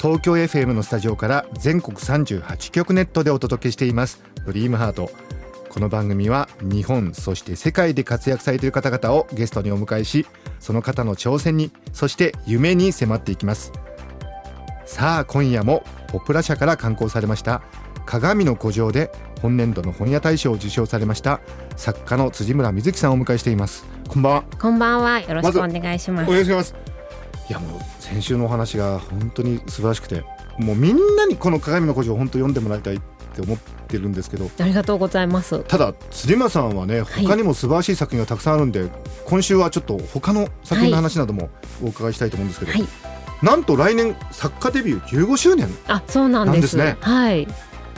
東京 FM のスタジオから全国38局ネットでお届けしています。ドリームハート。この番組は日本そして世界で活躍されている方々をゲストにお迎えしその方の挑戦にそして夢に迫っていきます。さあ今夜もポプラ社から刊行されました鏡の古城で本年度の本屋大賞を受賞されました作家の辻村瑞希さんをお迎えしています。こんばんは。こんばんは。よろしくお願いします。お願いしますいやもう先週のお話が本当に素晴らしくてもうみんなにこの鏡の古城を本当読んでもらいたいって思ってるんですけどありがとうございます。ただ辻間さんはねい他にも素晴らしい作品がたくさんあるんで、今週はちょっと他の作品の話などもお伺いしたいと思うんですけど、はい。なんと来年作家デビュー15周年あ、そうなんです。なんですねはい。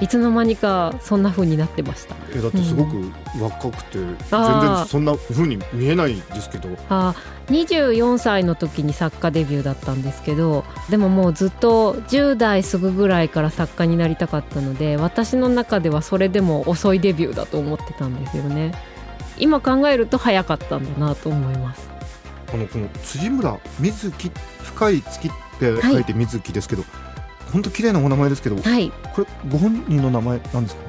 いつの間にかそんな風になってました。えだってすごく若くて、全あー然そんな風に見えないですけどあ、24歳の時に作家デビューだったんですけど、でももうずっと10代すぐぐらいから作家になりたかったので、私の中ではそれでも遅いデビューだと思ってたんですよね。今考えると早かったんだなと思います。あのこの辻村瑞希深い月って書いて瑞希ですけど、本当綺麗なお名前ですけど、はい。これご本人の名前なんですか？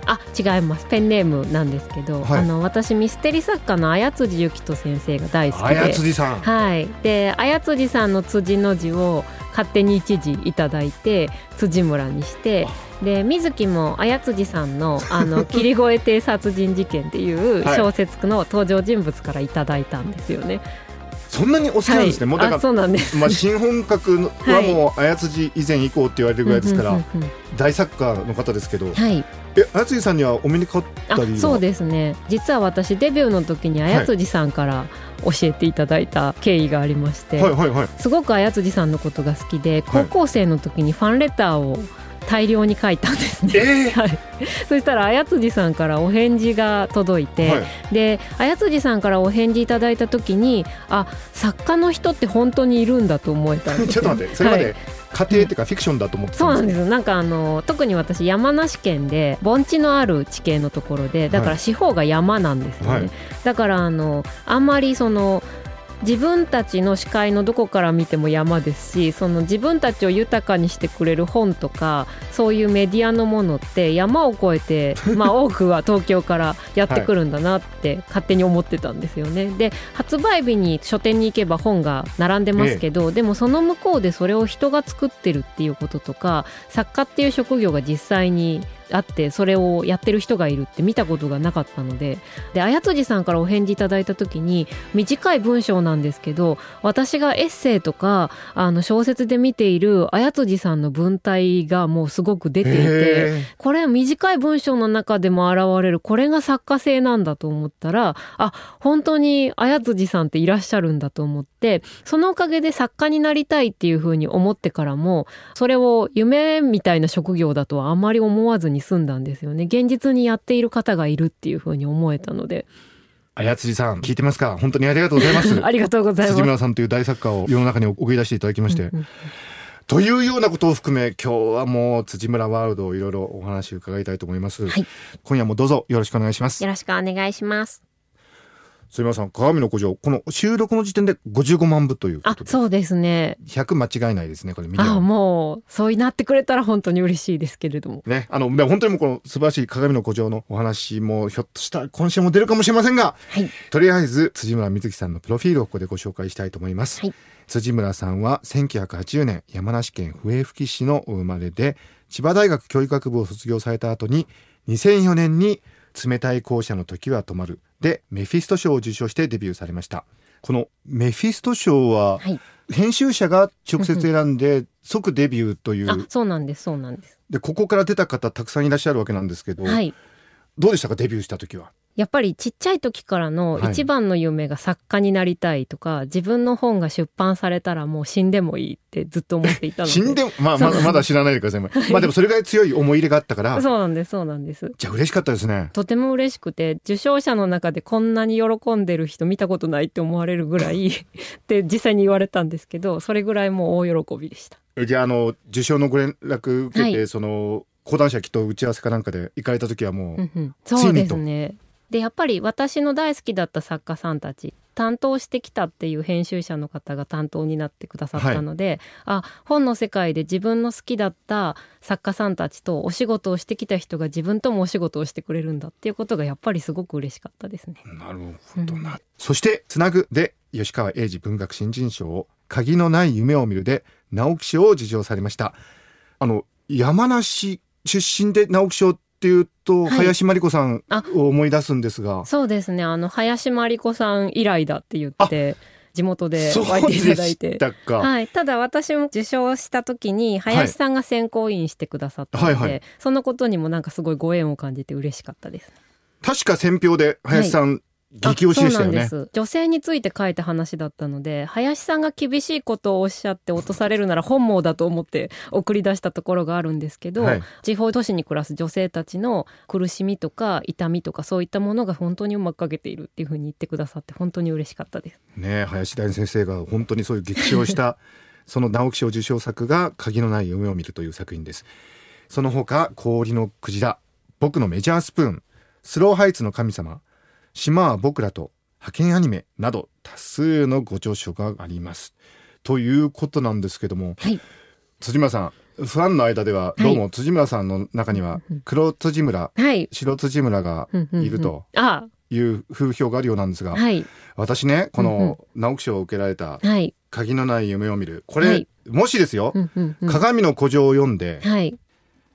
あ違います。ペンネームなんですけど、はい。あの私ミステリ作家の綾辻ゆきと先生が大好きで。綾辻さん、はい。で綾辻さんの辻の字を勝手に一字いただいて辻村にしてで水木も綾辻さんの「あの霧越亭殺人事件」っていうはい。小説の登場人物からいただいたんですよね。そんなにお好きなんですね、もうだかあそうなんです。ら、まあ、新本格はもう 綾辻以前以降って言われるぐらいですから、大作家の方ですけど、はい。え綾辻さんにはお目にかかったりは？あそうですね。実は私デビューの時に綾辻さんから教えていただいた経緯がありまして、はいはいはい。すごく綾辻さんのことが好きで高校生の時にファンレターを大量に書いたんですね。えー。はい、そしたら綾辻さんからお返事が届いて、はい。で綾辻さんからお返事いただいた時にあ作家の人って本当にいるんだと思えたんです ちょっと待ってそれまはい。で家庭っていうかフィクションだと思ってたそうなんです。なんかあの特に私山梨県で盆地のある地形のところでだから四方が山なんですよね、はい。だからあのあんまりその自分たちの視界のどこから見ても山ですしその自分たちを豊かにしてくれる本とかそういうメディアのものって山を越えて まあ多くは東京からやってくるんだなって勝手に思ってたんですよね。で発売日に書店に行けば本が並んでますけど、でもその向こうでそれを人が作ってるっていうこととか作家っていう職業が実際にあってそれをやってる人がいるって見たことがなかったので。で綾辻さんからお返事いただいた時に短い文章なんですけど私がエッセイとかあの小説で見ている綾辻さんの文体がもうすごく出ていてへこれ短い文章の中でも現れるこれが作家性なんだと思ったらあ本当に綾辻さんっていらっしゃるんだと思ってそのおかげで作家になりたいっていうふうに思ってからもそれを夢みたいな職業だとはあまり思わずに済んだんですよね。現実にやっている方がいるっていうふうに思えたので。綾辻さん聞いてますか本当にありがとうございます。ありがとうございます。辻村さんという大作家を世の中に送り出していただきまして、うんうん。というようなことを含め今日はもう辻村ワールドをいろいろお話を伺いたいと思います、はい。今夜もどうぞよろしくお願いします。よろしくお願いします辻村さん。鏡の古城この収録の時点で55万部ということで。あそうですね。100間違いないですねこれミリオンあもうそうなってくれたら本当に嬉しいですけれども。ね、あの、で本当にもうこの素晴らしいかがみの孤城のお話もひょっとしたら今週も出るかもしれませんが、はい。とりあえず辻村深月さんのプロフィールをここでご紹介したいと思います。はい。辻村さんは1980年山梨県笛吹市のお生まれで千葉大学教育学部を卒業された後に2004年に冷たい校舎の時は止まるでメフィスト賞を受賞してデビューされました。このメフィスト賞ははい。編集者が直接選んで即デビューという。あそうなんですそうなんです。でここから出た方たくさんいらっしゃるわけなんですけど、はい。どうでしたかデビューした時は？やっぱりちっちゃい時からの一番の夢が作家になりたいとか、はい、自分の本が出版されたらもう死んでもいいってずっと思っていたので 死んでも、まあ、まだまだ知らないでください。まあでもそれぐらい強い思い入れがあったから。そうなんです、そうなんです。じゃあ嬉しかったですね。とても嬉しくて、受賞者の中でこんなに喜んでる人見たことないって思われるぐらい って実際に言われたんですけど、それぐらいもう大喜びでした。じゃあ、あの、受賞のご連絡受けて、はい、その、講談社きっと打ち合わせかなんかで行かれた時はもう、うんうん、そうですねでやっぱり私の大好きだった作家さんたち担当してきたっていう編集者の方が担当になってくださったので、はい、あ本の世界で自分の好きだった作家さんたちとお仕事をしてきた人が自分ともお仕事をしてくれるんだっていうことがやっぱりすごく嬉しかったですね。なるほどな、うん、そしてつなぐで吉川英治文学新人賞を鍵のない夢を見るで直木賞を受賞されました。あの山梨出身で直木賞っていうと、林真理子さんを思い出すんですが。そうですね。あの林真理子さん以来だって言って地元で湧いていただいて。はい、ただ私も受賞した時に林さんが選考委員してくださったので、はいはい。はい、そのことにもなんかすごいご縁を感じて嬉しかったです。確か選票で林さん、激推しでしたよね。女性について書いた話だったので林さんが厳しいことをおっしゃって落とされるなら本望だと思って送り出したところがあるんですけど、はい、地方都市に暮らす女性たちの苦しみとか痛みとかそういったものが本当にうまく書けているっていうふうに言ってくださって本当に嬉しかったです。ね林大先生が本当にそういう激賞したその直木賞受賞作が鍵のない夢を見るという作品です。その他氷のクジラ僕のメジャースプーンスローハイツの神様島は僕らと派遣アニメなど多数のご著書があります。ということなんですけども、はい、辻村さんファンの間ではどうも辻村さんの中には黒辻村、はい、白辻村がいるという風評があるようなんですが、はい、私ねこの直木賞を受けられた「鍵のない夢を見る」これ、もしですよ、鏡の古城を読んで、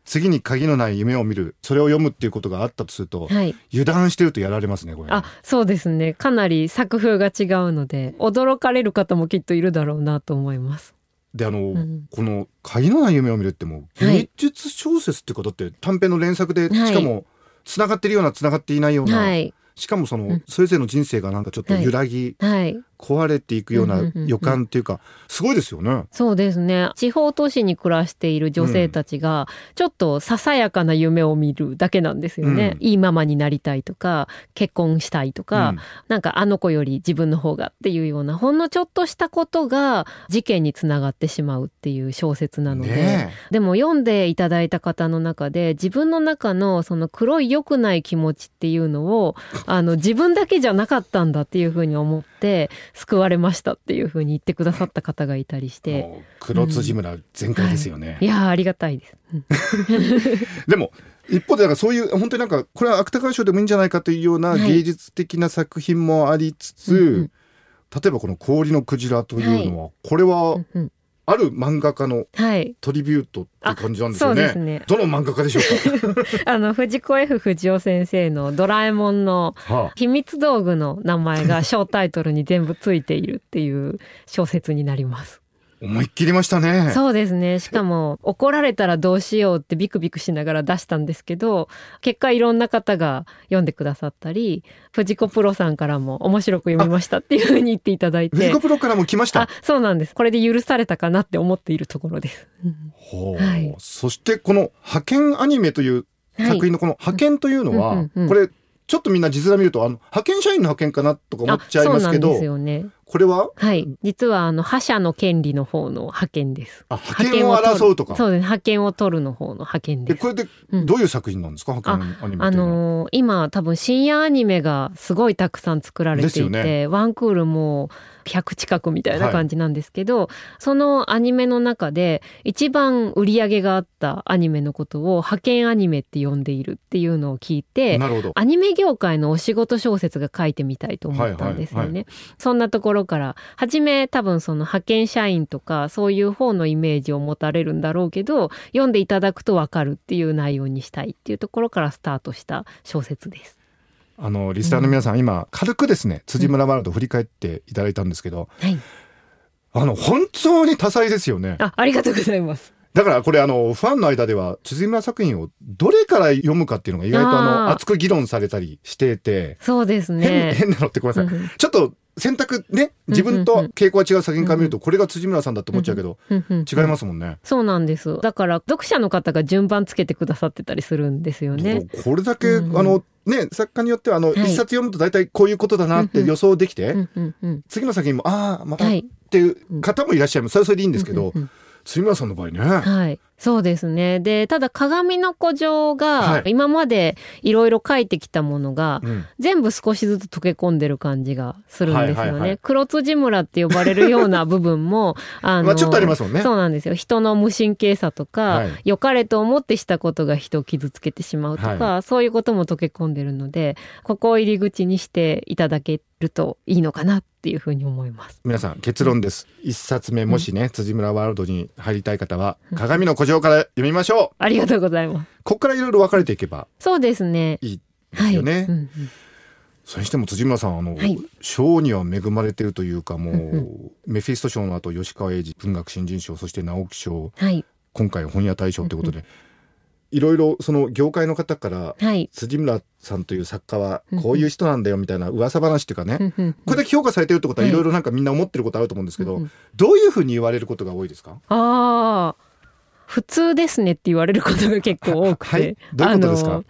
次に鍵のない夢を見る。それを読むっていうことがあったとすると、はい、油断してるとやられますねこれ。あそうですね。かなり作風が違うので驚かれる方もきっといるだろうなと思います。であの、うん、この「鍵のない夢を見る」ってもう芸術小説ってことって短編の連作で、はい、しかもつながってるようなつながっていないような、はい、しかもその、うん、それぞれの人生がなんかちょっと揺らぎ、はい、壊れていくような予感っていうか、すごいですよね。そうですね。地方都市に暮らしている女性たちが、ちょっとささやかな夢を見るだけなんですよね。うん、いいママになりたいとか、結婚したいとか、うん、なんかあの子より自分の方がっていうような、ほんのちょっとしたことが事件につながってしまうっていう小説なので、ね、でも読んでいただいた方の中で、自分の中のその黒い良くない気持ちっていうのを、あの自分だけじゃなかったんだっていうふうに思って、救われましたっていうふうに言ってくださった方がいたりして。黒辻村全開ですよね、うん。はい、いやありがたいです。でも一方でだからそういう本当になんかこれは芥川賞でもいいんじゃないかというような芸術的な作品もありつつ、はい例えばこの「氷のクジラ」というのは、はい、これは、うんうんある漫画家のトリビュートって感じなんですよね。はい、ねどの漫画家でしょうか？あの藤子 F 不二雄先生のドラえもんの秘密道具の名前が小タイトルに全部ついているっていう小説になります。思いっきりましたね。そうですね。しかも、怒られたらどうしようってビクビクしながら出したんですけど、結果いろんな方が読んでくださったり、藤子プロさんからも面白く読みましたっていうふうに言っていただいて。藤子プロからも来ました？そうなんです。これで許されたかなって思っているところです。はい、そしてこの派遣アニメという作品のこの派遣というのは、これちょっとみんな字面見るとあの派遣社員の派遣かなとか思っちゃいますけど、ね、これは？はい。実はあの覇者の権利の方の派遣です。あ派遣を争うとか。そうです。派遣を取るの方の派遣です。これでどういう作品なんですか、うん、派遣アニメあのー、今多分深夜アニメがすごいたくさん作られていて、ね、ワンクールも100近くみたいな感じなんですけど、はい、そのアニメの中で一番売り上げがあったアニメのことを派遣アニメって呼んでいるっていうのを聞いてアニメ業界のお仕事小説が書いてみたいと思ったんですよね。はいはいはい、そんなところから初め多分その派遣社員とかそういう方のイメージを持たれるんだろうけど読んでいただくと分かるっていう内容にしたいっていうところからスタートした小説です。あのリスナーの皆さん、うん、今軽くですね辻村ワールド振り返っていただいたんですけど、はい、あの本当に多彩ですよね。あありがとうございます。だからこれあのファンの間では辻村作品をどれから読むかっていうのが意外とあの熱く議論されたりしてて、そうです変ね。変なのってごめんなさい、うんうんちょっと選択ね自分と傾向が違う作品から見るとこれが辻村さんだって思っちゃうけど、違いますもんね。そうなんです。だから読者の方が順番つけてくださってたりするんですよね。これだけ、うんあのね作家によってはあの、はい一冊読むと大体こういうことだなって予想できて。次の作品もああまたっはい。ていう方もいらっしゃいますそれはそれでいいんですけど、うんうん辻村さんの場合ね、はい。そうですね。で、ただ鏡の古城はがい今までいろいろ書いてきたものがうん全部少しずつ溶け込んでる感じがするんですよね。はいはいはい黒辻村って呼ばれるような部分も、あまあちょっとありますもんねそうなんですよ。人の無神経さとか、はい良かれと思ってしたことが人を傷つけてしまうとか、はそういうことも溶け込んでるので、ここを入り口にしていただけるといいのかなっていうふうに思います。皆さん結論です、一冊目もしね、辻村ワールドに入りたい方は鏡の古城から読みましょう。ありがとうございます。ここからいろいろ分かれていけばそうですね。いいですよね、はい。うんうんそれにしても辻村さんあの、はい。賞には恵まれてるというかもう、うんメフィスト賞の後吉川英治文学新人賞そして直木賞はい。今回本屋大賞ということで、いろいろその業界の方からはい。辻村さんという作家はうんこういう人なんだよみたいな噂話っていうかね、うんうん。これだけ評価されてるってことははいいろいろなんかみんな思ってることあると思うんですけど、うんうんどういうふうに言われることが多いですか？ああ、普通ですねって言われることが結構多くて。はい。どういうことですか？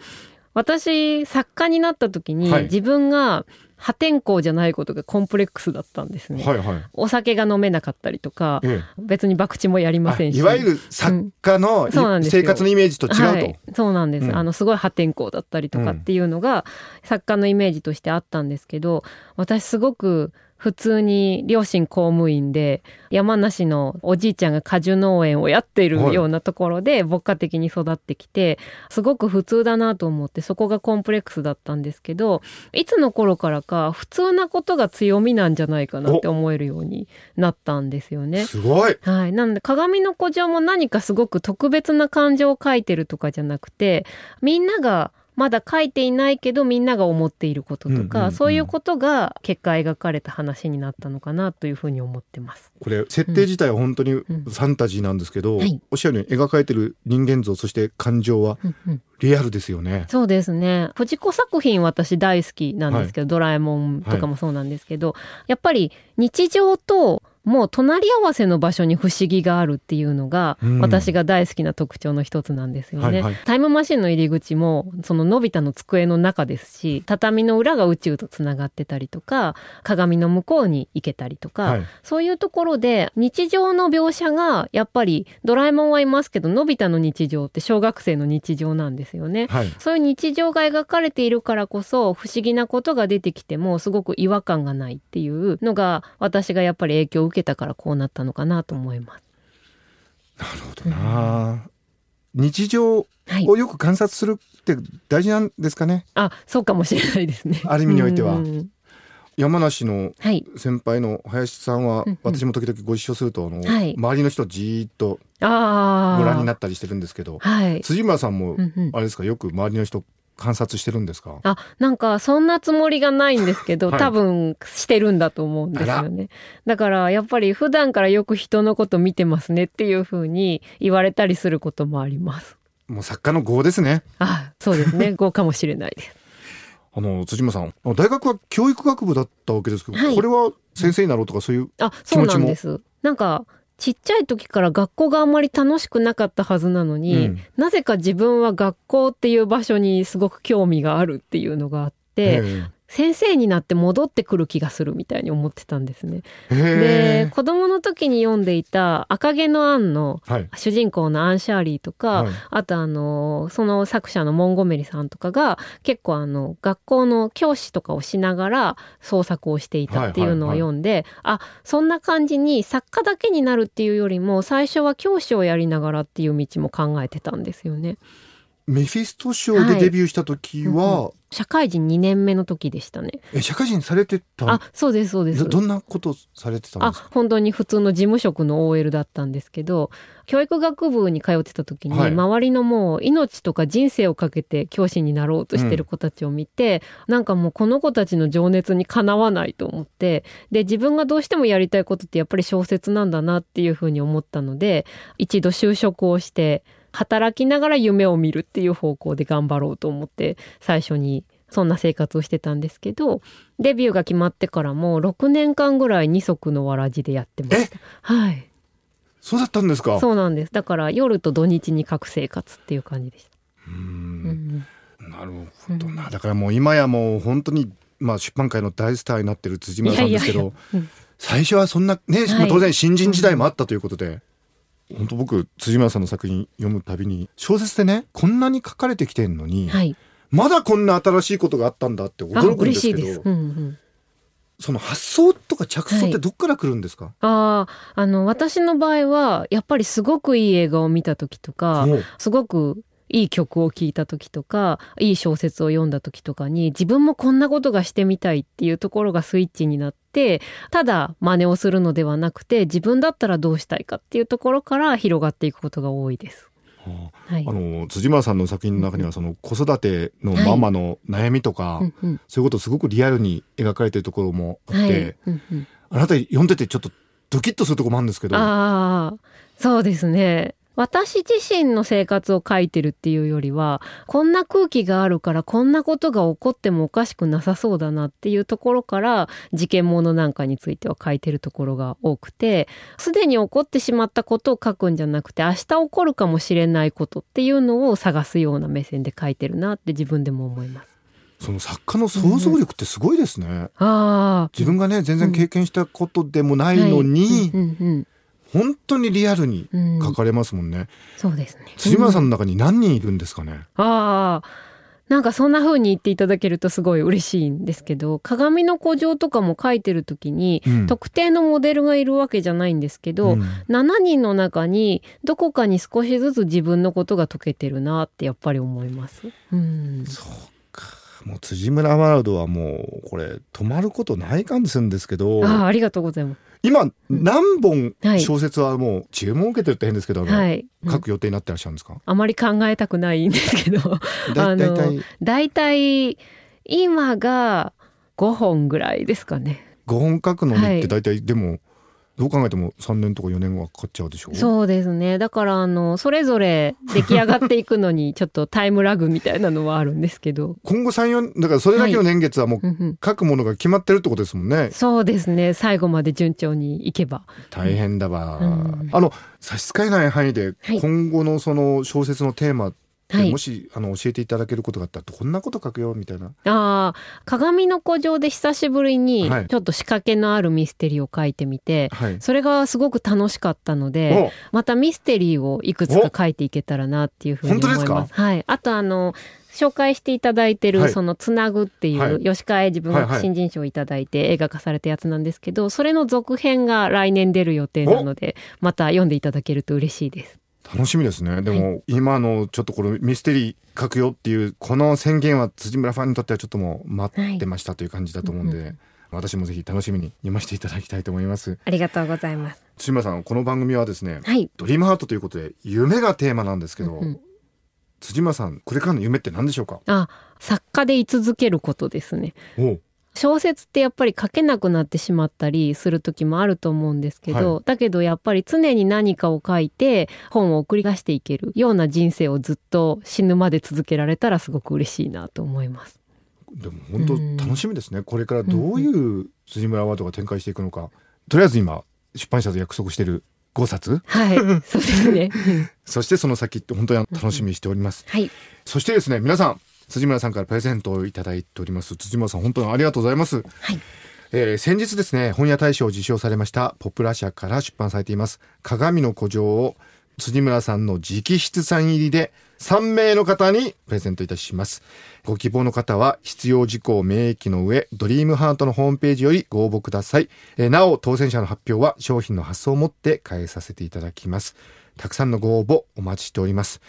私、作家になった時に、はい。自分が破天荒じゃないことがコンプレックスだったんですね。はいはい、お酒が飲めなかったりとか、え別に博打もやりえませんし。あいわゆる作家の、うん。生活のイメージと違うと、はい、そうなんです、うん。あのすごい破天荒だったりとかっていうのが作家のイメージとしてあったんですけど私すごく普通に両親公務員で山梨のおじいちゃんが果樹農園をやっているはいようなところで牧歌的に育ってきてすごく普通だなと思ってそこがコンプレックスだったんですけどいつの頃からか普通なことが強みなんじゃないかなって思えるようになったんですよね。すごいはい。なので、鏡の古城も何かすごく特別な感情を書いてるとかじゃなくて、みんながまだ書いていないけど、みんなが思っていることとか、うんうんうん。そういうことが結果描かれた話になったのかなというふうに思ってます。これ設定自体は本当にフん。ァンタジーなんですけど、はい。おっしゃるように描かれてる人間像そして感情はうんうん。リアルですよね。そうですね。藤子作品私大好きなんですけど、ドラえもんとかもそうなんですけど、やっぱり日常ともう隣り合わせの場所に不思議があるっていうのが、うん。私が大好きな特徴の一つなんですよね、はいはい。タイムマシンの入り口もそののび太の机の中ですし畳の裏が宇宙とつながってたりとか鏡の向こうに行けたりとか、はい。そういうところで日常の描写がやっぱりドラえもんはいますけどのび太の日常って小学生の日常なんですよね。はい、そういう日常が描かれているからこそ不思議なことが出てきてもすごく違和感がないっていうのが私がやっぱり影響を受けたからこうなったのかなと思います。なるほどな、日常はいをよく観察するって大事なんですかね？あ、そうかもしれないですね。ある意味においてはうんうんうん山梨のはい。先輩の林さんはうんうん私も時々ご一緒するとあの、はい周りの人じーっとああ。ご覧になったりしてるんですけどはい。辻村さんもうんうんあれですかよく周りの人観察してるんですか？あ、なんかそんなつもりがないんですけど、はい多分してるんだと思うんですよね。だからやっぱり普段からよく人のこと見てますねっていう風に言われたりすることもあります。もう作家の業ですねあ、そうですね。語かもしれないです。あの辻村さん大学は教育学部だったわけですけど、はいこれは先生になろうとかそういうあ、そうな気持ちも？んです。なんか、ちっちゃい時から学校があんまり楽しくなかったはずなのに、うん。なぜか自分は学校っていう場所にすごく興味があるっていうのがあって、え先生になって戻ってくる気がするみたいに思ってたんですね。えで子供の時に読んでいた「赤毛のアン」のはい。主人公のアン・シャーリーとか、はい。あとあのその作者のモンゴメリさんとかが結構あの学校の教師とかをしながら創作をしていたっていうのを読んで、あそんな感じに作家だけになるっていうよりも最初は教師をやりながらっていう道も考えてたんですよね。メフィスト賞でデビューした時は、うん社会人2年目の時でしたね。え社会人されてたあそうですそうです。どどんなことされてたんあですか本当に普通の事務職の OL だったんですけど教育学部に通ってた時に、はい。周りのもう命とか人生をかけて教師になろうとしてる子たちを見て、なんかもうこの子たちの情熱にかなわないと思ってで自分がどうしてもやりたいことってやっぱり小説なんだなっていうふうに思ったので一度就職をして働きながら夢を見るっていう方向で頑張ろうと思って最初にそんな生活をしてたんですけどデビューが決まってからも6年間ぐらい二足のわらじでやってました。はい。そうだったんですか？そうなんです。だから夜と土日に書く生活っていう感じでした、ううん。んなるほどな、だからもう今やもう本当にまあ出版界の大スターになってる辻村さんですけど最初はそんなね、はいまあ当然新人時代もあったということで、本当僕辻村さんの作品読むたびに小説でねこんなに書かれてきてんのに、はい。まだこんな新しいことがあったんだってあ驚くんですけど嬉しいです、うんうん、その発想とか着想っはい。てどっから来るんですか、あああの私の場合はやっぱりすごくいい映画を見た時とかすごくいい曲を聴いた時とかいい小説を読んだ時とかに自分もこんなことがしてみたいっていうところがスイッチになってただ真似をするのではなくて自分だったらどうしたいかっていうところから広がっていくことが多いです。ははい。あ、あの辻村さんの作品の中にはその子育てのママの悩みとか、うんうん。そういうことをすごくリアルに描かれてるところもあって、はい。うんうん。あなた読んでてちょっとドキッとするところもあるんですけど。ああそうですね私自身の生活を書いてるっていうよりはこんな空気があるからこんなことが起こってもおかしくなさそうだなっていうところから事件物なんかについては書いてるところが多くてすでに起こってしまったことを書くんじゃなくて明日起こるかもしれないことっていうのを探すような目線で書いてるなって自分でも思います。その作家の想像力ってすごいですね、ああ自分がね全然経験したことでもないのに、本当にリアルにうん。うん書かれますもんね、そうですね。辻村さんの中に何人いるんですかね、ああなんかそんな風に言っていただけるとすごい嬉しいんですけど鏡の古城とかも書いてる時に、うん。特定のモデルがいるわけじゃないんですけど、うん。7人の中にどこかに少しずつ自分のことが解けてるなってやっぱり思います。うん、そうか。もう辻村ワールドはもうこれ止まることない感じするんですけど。ああありがとうございます。今何本はい。小説はもう注文を受けてるって変ですけど、はい、うん。書く予定になってらっしゃるんですか、あまり考えたくないんですけど。だいたい？だいたい今が5本ぐらいですかね。5本書くのにっはい。て大体でもどう考えても3年とか4年はかかっちゃうでしょ？そうですね。だからあのそれぞれ出来上がっていくのにちょっとタイムラグみたいなのはあるんですけど、今後34だからそれだけの年月はもう書くものが決まってるってことですもんね。そうですね。最後まで順調にいけば。大変だわ、うん。あの差し支えない範囲ではい。今後のその小説のテーマってはい。もしあの教えていただけることがあったらこんなこと書くよみたいな。ああ鏡の古城で久しぶりにはい。ちょっと仕掛けのあるミステリーを書いてみて、はい。それがすごく楽しかったのでまたミステリーをいくつか書いていけたらなっていうふうに思い本当ですます。はい、あとあの紹介していただいてる、はい。その「つなぐ」っていう、はい。吉川英自分はいはいが新人賞をいただいて映画化されたやつなんですけど、それの続編が来年出る予定なのでまた読んでいただけると嬉しいです。楽しみですね。でも、今のちょっとこのミステリー書くよっていうこの宣言は辻村ファンにとってはちょっともう待ってましたという感じだと思うんで、うん私もぜひ楽しみに読ませていただきたいと思います。ありがとうございます。辻村さんこの番組はですねはい。ドリームハートということで夢がテーマなんですけど、うんうん。辻村さんこれからの夢って何でしょうか？あ、作家で居続けることですね。小説ってやっぱり書けなくなってしまったりする時もあると思うんですけど、はだけどやっぱり常に何かを書いて本を送り出していけるような人生をずっと死ぬまで続けられたらすごく嬉しいなと思います。でも本当楽しみですね、これからどういう辻村ワードが展開していくのか、とりあえず今出版社と約束している5冊。はい、そうですね。う んそしてその先って本当に楽しみにしております、はい、そしてですね皆さん辻村さんからプレゼントをいただいております。辻村さん本当にありがとうございます、はい。えー先日ですね本屋大賞を受賞されましたポプラ社から出版されています鏡の古城を辻村さんの直筆サイン入りで3名の方にプレゼントいたします。ご希望の方は必要事項を明記の上ドリームハートのホームページよりご応募ください、えーなお当選者の発表は商品の発送をもって返させていただきます。たくさんのご応募お待ちしております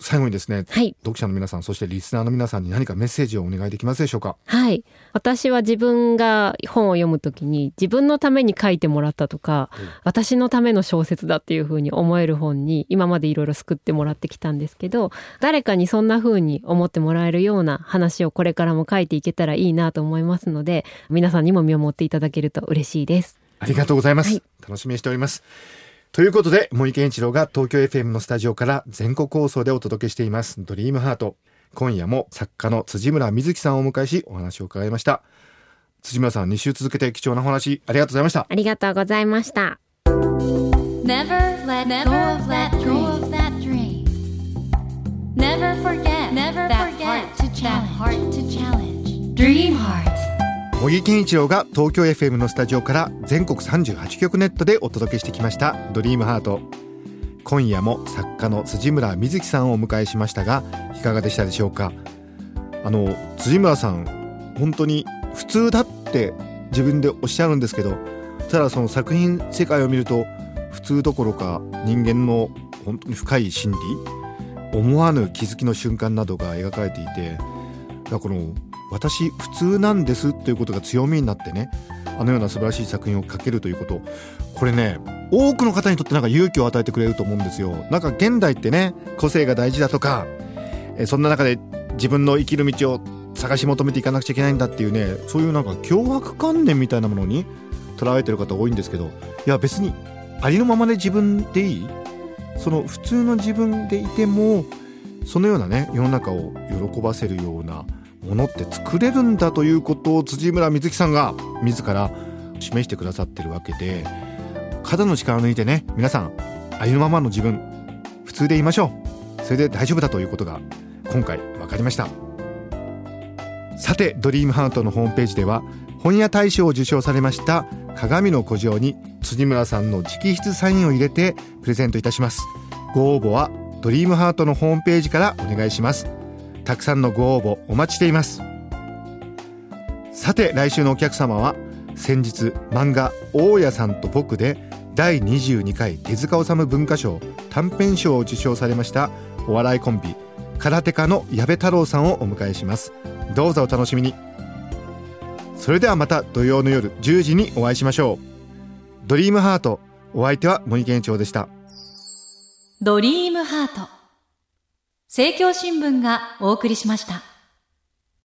最後にですね、はい。読者の皆さんそしてリスナーの皆さんに何かメッセージをお願いできますでしょうか？はい。私は自分が本を読むときに自分のために書いてもらったとか、私のための小説だっていうふうに思える本に今までいろいろ救ってもらってきたんですけど誰かにそんなふうに思ってもらえるような話をこれからも書いていけたらいいなと思いますので皆さんにも見守っていただけると嬉しいです。ありがとうございます、はい。楽しみにしておりますということで森健一郎が東京 FM のスタジオから全国放送でお届けしていますドリームハート今夜も作家の辻村瑞希さんをお迎えしお話を伺いました辻村さん2週続けて貴重なお話ありがとうございましたありがとうございました。Never let go of that dream. Never forget that heart to challenge. Dream Heart. 茂木健一郎が東京 FM のスタジオから全国38局ネットでお届けしてきました「ドリームハート。今夜も作家の辻村瑞希さんをお迎えしましたがいかがでしたでしょうか？あの辻村さん本当に普通だって自分でおっしゃるんですけどただその作品世界を見ると普通どころか人間の本当に深い心理思わぬ気づきの瞬間などが描かれていてだからこの私普通なんですということが強みになってねあのような素晴らしい作品を書けるということ。これね多くの方にとってなんか勇気を与えてくれると思うんですよ。なんか現代ってね個性が大事だとかえそんな中で自分の生きる道を探し求めていかなくちゃいけないんだっていうねそういうなんか脅迫観念みたいなものに捉えてる方多いんですけどいや別にありのままで自分でいい。その普通の自分でいてもそのようなね世の中を喜ばせるようなものって作れるんだということを辻村瑞希さんが自ら示してくださってるわけで肩の力を抜いてね皆さんありのままの自分普通でいましょう。それで大丈夫だということが今回分かりました。さてドリームハートのホームページでは本屋大賞を受賞されました鏡の古城に辻村さんの直筆サインを入れてプレゼントいたします。ご応募はドリームハートのホームページからお願いします。たくさんのご応募お待ちしています。さて来週のお客様は先日漫画「大家さんと僕」で第22回手塚治虫文化賞短編賞を受賞されましたお笑いコンビ空手家の矢部太郎さんをお迎えします。どうぞお楽しみに。それではまた土曜の夜10時にお会いしましょう。ドリームハートお相手は森健一郎でした。ドリームハート。政教新聞がお送りしました。